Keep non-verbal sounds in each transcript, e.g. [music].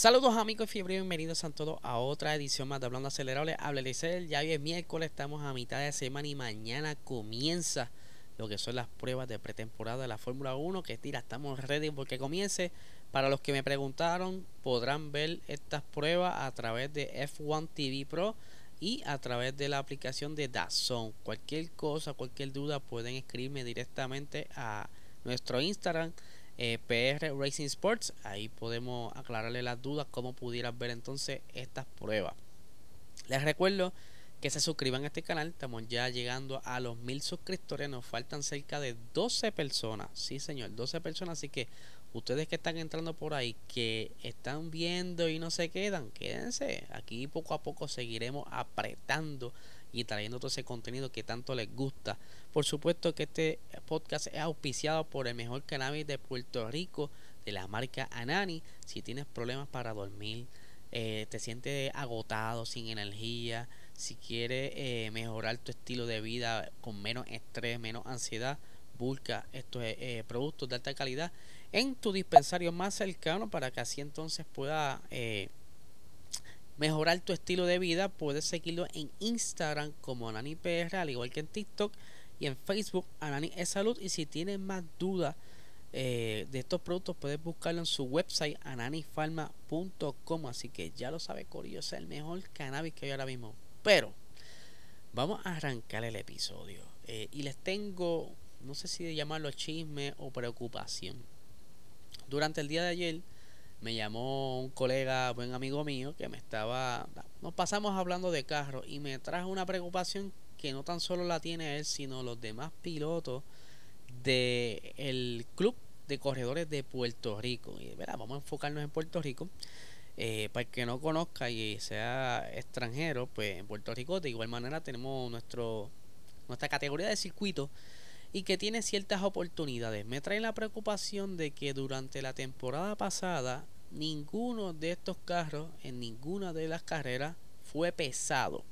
Saludos amigos y fiebre, bienvenidos a todos a otra edición más de Hablando Acelerable. Habla Elisel, ya hoy es miércoles, estamos a mitad de semana y mañana comienza lo que son las pruebas de pretemporada de la Fórmula 1. Que tira, estamos ready porque comience. Para los que me preguntaron, podrán ver estas pruebas a través de F1 TV Pro y a través de la aplicación de DAZN. Cualquier cosa, cualquier duda, pueden escribirme directamente a nuestro Instagram eh, PR Racing Sports. Ahí podemos aclararle las dudas, cómo pudieras ver entonces estas pruebas. Les recuerdo que se suscriban a este canal. Estamos ya llegando a los mil suscriptores. Nos faltan cerca de 12 personas. Sí, señor, 12 personas. Así que ustedes que están entrando por ahí, que están viendo y no se quedan, quédense. Aquí poco a poco seguiremos apretando y trayendo todo ese contenido que tanto les gusta. Por supuesto que este podcast es auspiciado por el mejor cannabis de Puerto Rico, de la marca Anani. Si tienes problemas para dormir, eh, te sientes agotado, sin energía, si quieres eh, mejorar tu estilo de vida con menos estrés, menos ansiedad, busca estos eh, productos de alta calidad en tu dispensario más cercano para que así entonces pueda mejorar tu estilo de vida, puedes seguirlo en Instagram como AnaniPR, al igual que en TikTok y en Facebook Anani es Salud. Y si tienes más dudas eh, de estos productos, puedes buscarlo en su website ananifarma.com. Así que ya lo sabe, Corillo, es el mejor cannabis que hay ahora mismo. Pero vamos a arrancar el episodio. Eh, y les tengo, no sé si de llamarlo chisme o preocupación. Durante el día de ayer me llamó un colega, buen amigo mío, que me estaba, nos pasamos hablando de carro y me trajo una preocupación que no tan solo la tiene él, sino los demás pilotos del el club de corredores de Puerto Rico. Y verá, vamos a enfocarnos en Puerto Rico. Eh, para el que no conozca y sea extranjero, pues en Puerto Rico de igual manera tenemos nuestro nuestra categoría de circuito y que tiene ciertas oportunidades. Me trae la preocupación de que durante la temporada pasada ninguno de estos carros en ninguna de las carreras fue pesado.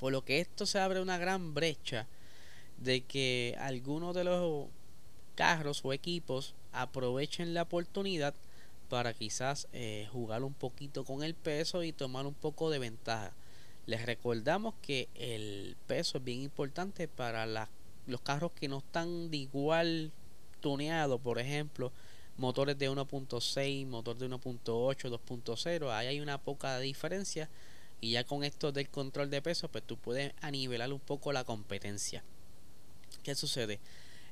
Por lo que esto se abre una gran brecha de que algunos de los carros o equipos aprovechen la oportunidad para quizás eh, jugar un poquito con el peso y tomar un poco de ventaja. Les recordamos que el peso es bien importante para las los carros que no están de igual tuneado, por ejemplo, motores de 1.6, motor de 1.8, 2.0, ahí hay una poca diferencia y ya con esto del control de peso, pues tú puedes anivelar un poco la competencia. ¿Qué sucede?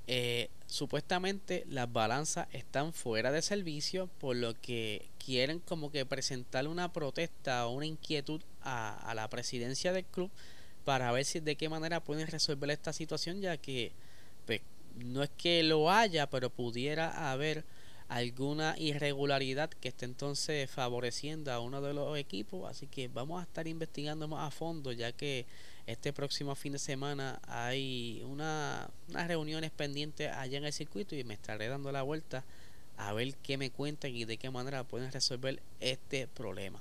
Eh, supuestamente las balanzas están fuera de servicio, por lo que quieren como que presentar una protesta o una inquietud a, a la presidencia del club para ver si de qué manera pueden resolver esta situación, ya que pues, no es que lo haya, pero pudiera haber alguna irregularidad que esté entonces favoreciendo a uno de los equipos. Así que vamos a estar investigando más a fondo, ya que este próximo fin de semana hay una, unas reuniones pendientes allá en el circuito y me estaré dando la vuelta a ver qué me cuentan y de qué manera pueden resolver este problema.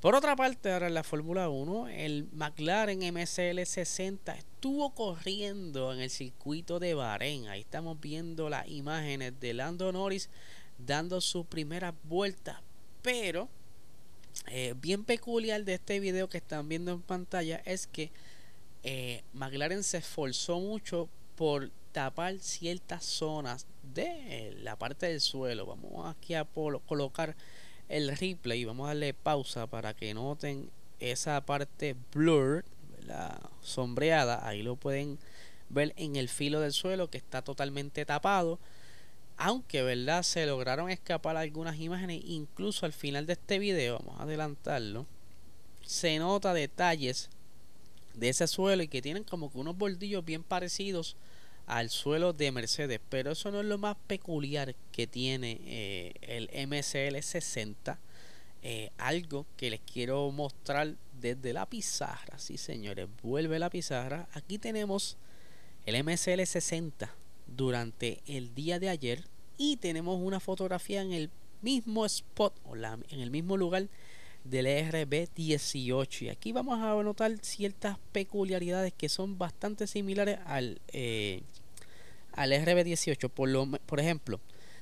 Por otra parte, ahora en la Fórmula 1, el McLaren MSL 60 estuvo corriendo en el circuito de Bahrein. Ahí estamos viendo las imágenes de Lando Norris dando su primera vuelta. Pero, eh, bien peculiar de este video que están viendo en pantalla es que eh, McLaren se esforzó mucho por tapar ciertas zonas de la parte del suelo. Vamos aquí a colocar el replay. Vamos a darle pausa para que noten esa parte blur, la sombreada. Ahí lo pueden ver en el filo del suelo que está totalmente tapado. Aunque, ¿verdad? Se lograron escapar algunas imágenes. Incluso al final de este video, vamos a adelantarlo. Se nota detalles de ese suelo y que tienen como que unos bordillos bien parecidos al suelo de Mercedes. Pero eso no es lo más peculiar que tiene eh, el MSL 60. eh, algo que les quiero mostrar desde la pizarra. Sí, señores, vuelve la pizarra. Aquí tenemos el MSL 60 durante el día de ayer y tenemos una fotografía en el mismo spot o en el mismo lugar del RB18 y aquí vamos a notar ciertas peculiaridades que son bastante similares al, eh, al RB18 por, lo, por ejemplo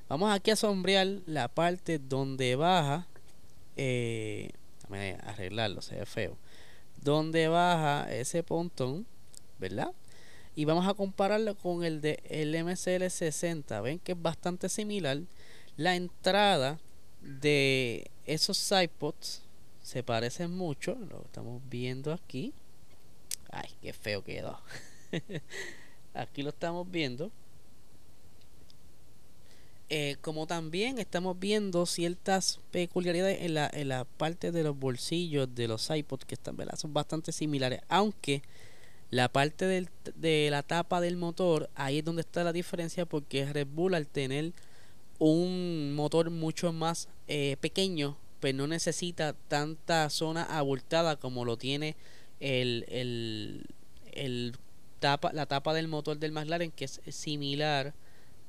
vamos aquí a sombrear la parte donde baja eh, arreglarlo se ve feo. Donde baja ese pontón verdad y vamos a compararlo con el de el MCL 60 ven que es bastante similar. La entrada de esos sidepods se parecen mucho, lo estamos viendo aquí. Ay, qué feo quedó. [laughs] aquí lo estamos viendo. Eh, como también estamos viendo ciertas peculiaridades en la, en la parte de los bolsillos de los iPods que están ¿verdad? son bastante similares aunque la parte del, de la tapa del motor ahí es donde está la diferencia porque Red Bull al tener un motor mucho más eh, pequeño pues no necesita tanta zona abultada como lo tiene el, el, el tapa, la tapa del motor del McLaren que es similar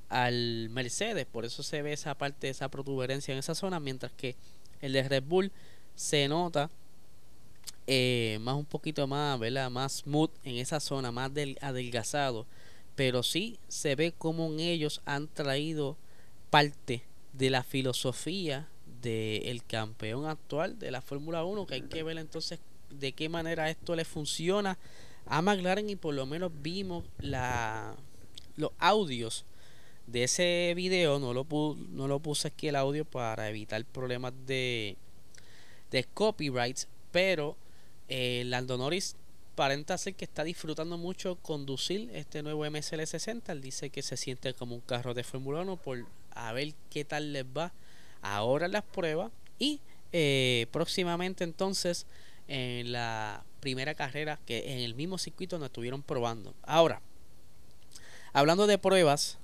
al Mercedes por eso se ve esa parte esa protuberancia en esa zona mientras que el de Red Bull se nota eh, más un poquito más ¿verdad? más smooth en esa zona más del, adelgazado pero sí se ve como en ellos han traído parte de la filosofía del campeón actual de la Fórmula 1, que hay que ver entonces de qué manera esto le funciona a McLaren y por lo menos vimos la, los audios de ese video, no lo, no lo puse aquí el audio para evitar problemas de, de copyright, pero eh, Lando Norris aparenta ser que está disfrutando mucho conducir este nuevo MSL60. Él dice que se siente como un carro de Fórmula 1 por a ver qué tal les va ahora las pruebas y eh, próximamente entonces en la primera carrera que en el mismo circuito nos estuvieron probando. Ahora, hablando de pruebas,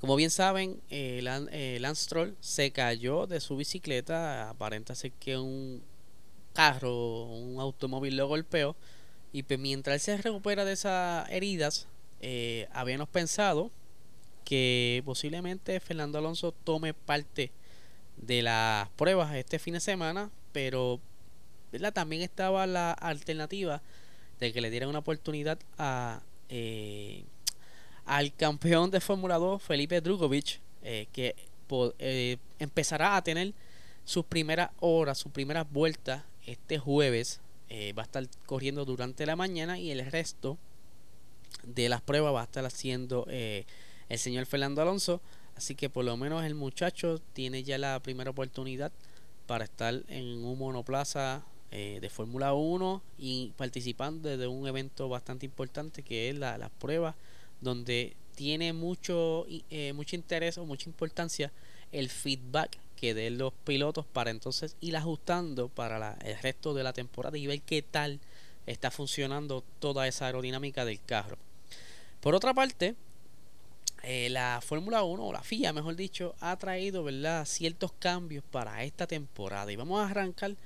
como bien saben, eh, eh, Lance Stroll se cayó de su bicicleta, aparenta ser que un carro, un automóvil lo golpeó y pues mientras él se recupera de esas heridas, habíamos pensado que posiblemente Fernando Alonso tome parte de las pruebas este fin de semana, pero también estaba la alternativa de que le dieran una oportunidad a eh, al campeón de Fórmula 2 Felipe Drugovic eh, que eh, empezará a tener sus primeras horas, sus primeras vueltas este jueves. va a estar corriendo durante la mañana y el resto de las pruebas va a estar haciendo el señor Fernando Alonso. Así que por lo menos el muchacho tiene ya la primera oportunidad para estar en un monoplaza eh, de Fórmula 1 y participando de un evento bastante importante que es la, prueba donde tiene mucho, eh, mucho interés o mucha importancia el feedback que den los pilotos para entonces ir ajustando para el resto de la temporada y ver qué tal está funcionando toda esa aerodinámica del carro. Por otra parte, eh, la Fórmula 1, o la FIA mejor dicho, ha traído ¿verdad? ciertos cambios para esta temporada. Y vamos a arrancar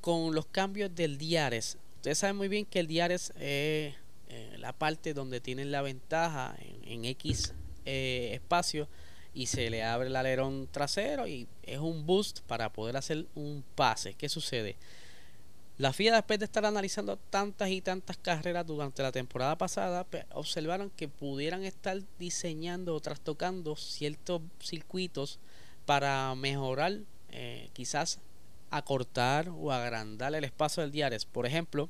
con los cambios del Diares. Ustedes saben muy bien que el Diares es eh, la parte donde tienen la ventaja en, X eh, espacio y se le abre el alerón trasero y es un boost para poder hacer un pase. ¿Qué sucede? La FIA, después de estar analizando tantas y tantas carreras durante la temporada pasada, observaron que pudieran estar diseñando o trastocando ciertos circuitos para mejorar, eh, quizás acortar o agrandar el espacio del diario. Por ejemplo,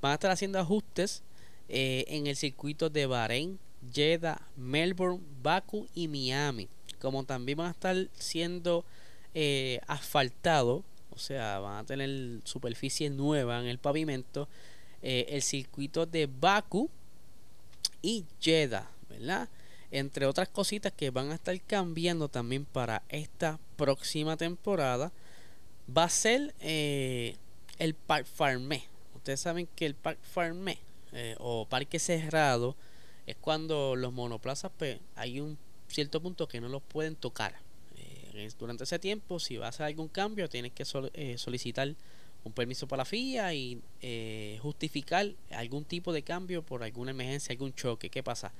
van a estar haciendo ajustes eh, en el circuito de Bahrein, Jeddah, Melbourne, Baku y Miami. Como también van a estar siendo eh, asfaltados o sea, van a tener superficie nueva en el pavimento, eh, el circuito de Baku y Jeddah, ¿verdad? Entre otras cositas que van a estar cambiando también para esta próxima temporada, va a ser eh, el Park Farmé. Ustedes saben que el Park Farmé eh, o parque cerrado es cuando los monoplazas, pues, hay un cierto punto que no los pueden tocar durante ese tiempo, si va a hacer algún cambio, tienes que eh, solicitar un permiso para la FIA y eh, justificar algún tipo de cambio por alguna emergencia, algún choque. ¿Qué pasa?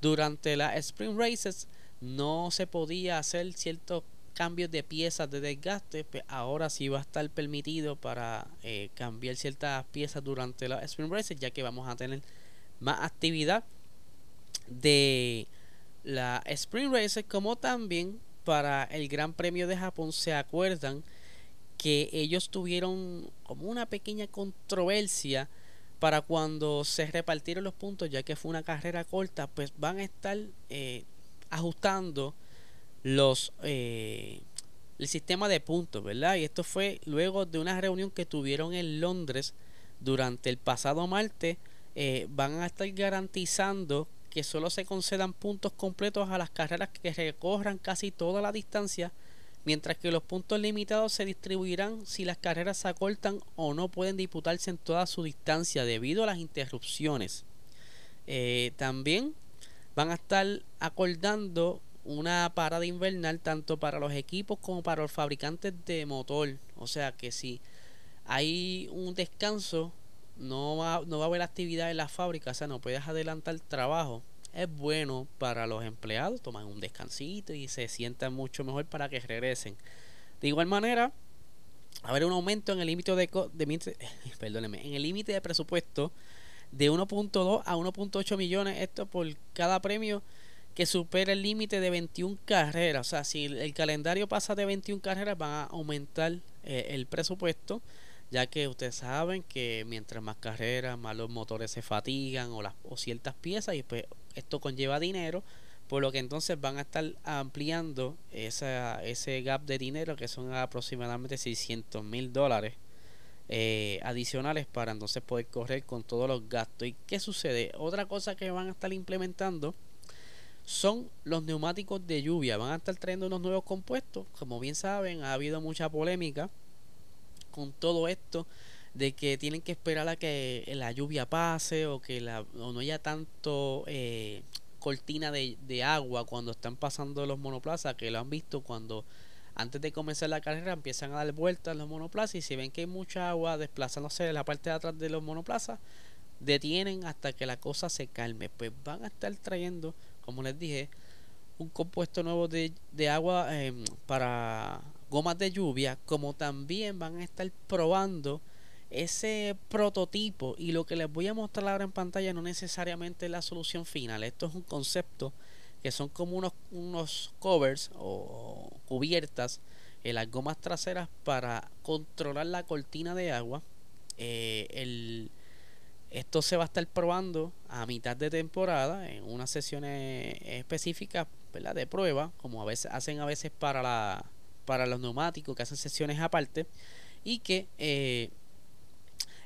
Durante las Spring Races no se podía hacer ciertos cambios de piezas de desgaste, pues ahora sí va a estar permitido para eh, cambiar ciertas piezas durante las Spring Races, ya que vamos a tener más actividad de la Spring Races, como también para el Gran Premio de Japón. Se acuerdan que ellos tuvieron como una pequeña controversia para cuando se repartieron los puntos, ya que fue una carrera corta, pues van a estar eh, ajustando los eh, el sistema de puntos, ¿verdad? Y esto fue luego de una reunión que tuvieron en Londres durante el pasado martes. Eh, van a estar garantizando que solo se concedan puntos completos a las carreras que recorran casi toda la distancia, mientras que los puntos limitados se distribuirán si las carreras se acortan o no pueden disputarse en toda su distancia debido a las interrupciones. Eh, también van a estar acordando una parada invernal tanto para los equipos como para los fabricantes de motor. O sea que si hay un descanso, no va, no va a haber actividad en la fábrica, o sea, no puedes adelantar el trabajo. Es bueno para los empleados, toman un descansito y se sientan mucho mejor para que regresen. De igual manera, haber un aumento en el límite de, de [laughs] perdóneme, en el límite de presupuesto de 1.2 a 1.8 millones, esto por cada premio que supera el límite de 21 carreras. O sea, si el calendario pasa de 21 carreras, van a aumentar eh, el presupuesto, ya que ustedes saben que mientras más carreras, más los motores se fatigan o, las, o ciertas piezas, y pues esto conlleva dinero, por lo que entonces van a estar ampliando esa, ese gap de dinero, que son aproximadamente 600 mil dólares. Eh, adicionales para entonces poder correr con todos los gastos. ¿Y qué sucede? Otra cosa que van a estar implementando son los neumáticos de lluvia. Van a estar trayendo unos nuevos compuestos. Como bien saben, ha habido mucha polémica con todo esto de que tienen que esperar a que la lluvia pase o que la, no haya tanto eh, cortina de, de, agua cuando están pasando los monoplazas, que lo han visto cuando antes de comenzar la carrera empiezan a dar vueltas los monoplazas y si ven que hay mucha agua desplazándose de la parte de atrás de los monoplazas, detienen hasta que la cosa se calme. Pues van a estar trayendo como les dije, un compuesto nuevo de, agua em, para gomas de lluvia, como también van a estar probando ese prototipo. Y lo que les voy a mostrar ahora en pantalla no necesariamente es la solución final, esto es un concepto que son como unos, unos covers o cubiertas en las gomas traseras para controlar la cortina de agua. Eh, el, esto se va a estar probando a mitad de temporada en unas sesiones específicas de prueba, como a veces hacen a veces para la para los neumáticos que hacen sesiones aparte y que eh,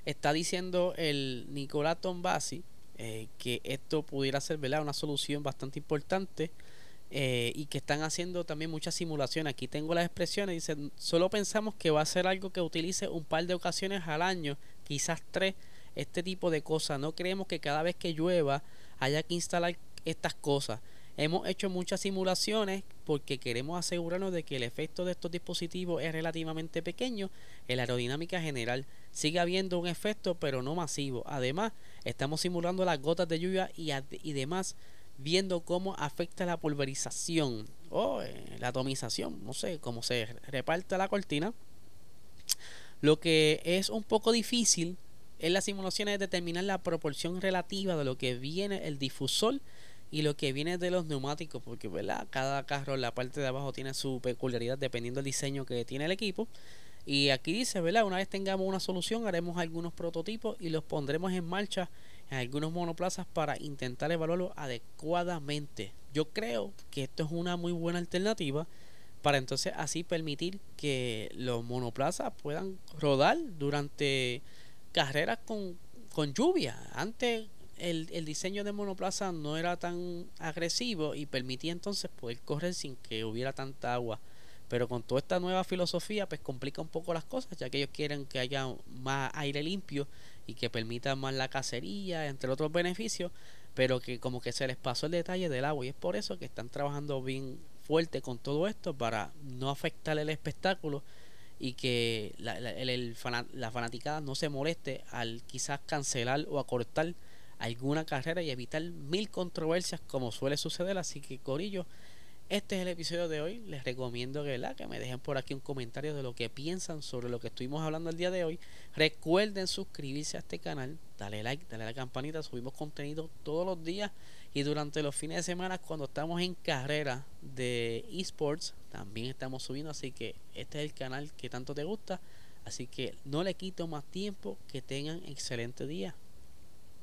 está diciendo el Nicolás Tombasi eh, que esto pudiera ser ¿verdad? una solución bastante importante eh, y que están haciendo también muchas simulaciones. Aquí tengo las expresiones, dicen, solo pensamos que va a ser algo que utilice un par de ocasiones al año, quizás tres, este tipo de cosas. No creemos que cada vez que llueva haya que instalar estas cosas. Hemos hecho muchas simulaciones porque queremos asegurarnos de que el efecto de estos dispositivos es relativamente pequeño en la aerodinámica general. Sigue habiendo un efecto pero no masivo. Además, estamos simulando las gotas de lluvia y, demás viendo cómo afecta la pulverización o eh, la atomización, no sé, cómo se reparte la cortina. Lo que es un poco difícil en las simulaciones es determinar la proporción relativa de lo que viene el difusor y lo que viene de los neumáticos, porque ¿verdad? cada carro en la parte de abajo tiene su peculiaridad dependiendo del diseño que tiene el equipo. Y aquí dice, ¿verdad? Una vez tengamos una solución, haremos algunos prototipos y los pondremos en marcha en algunos monoplazas para intentar evaluarlo adecuadamente. Yo creo que esto es una muy buena alternativa para entonces así permitir que los monoplazas puedan rodar durante carreras con, con lluvia. Antes el, el, diseño de monoplaza no era tan agresivo y permitía entonces poder correr sin que hubiera tanta agua. Pero con toda esta nueva filosofía, pues complica un poco las cosas, ya que ellos quieren que haya más aire limpio y que permita más la cacería, entre otros beneficios, pero que como que se les pasó el detalle del agua y es por eso que están trabajando bien fuerte con todo esto para no afectar el espectáculo y que la, la, fanaticada no se moleste al quizás cancelar o acortar alguna carrera y evitar mil controversias como suele suceder. Así que Corillo, este es el episodio de hoy. Les recomiendo que, que me dejen por aquí un comentario de lo que piensan sobre lo que estuvimos hablando el día de hoy. Recuerden suscribirse a este canal, dale like, dale a la campanita. Subimos contenido todos los días y durante los fines de semana cuando estamos en carrera de esports también estamos subiendo. Así que este es el canal que tanto te gusta. Así que no le quito más tiempo. Que tengan excelente día.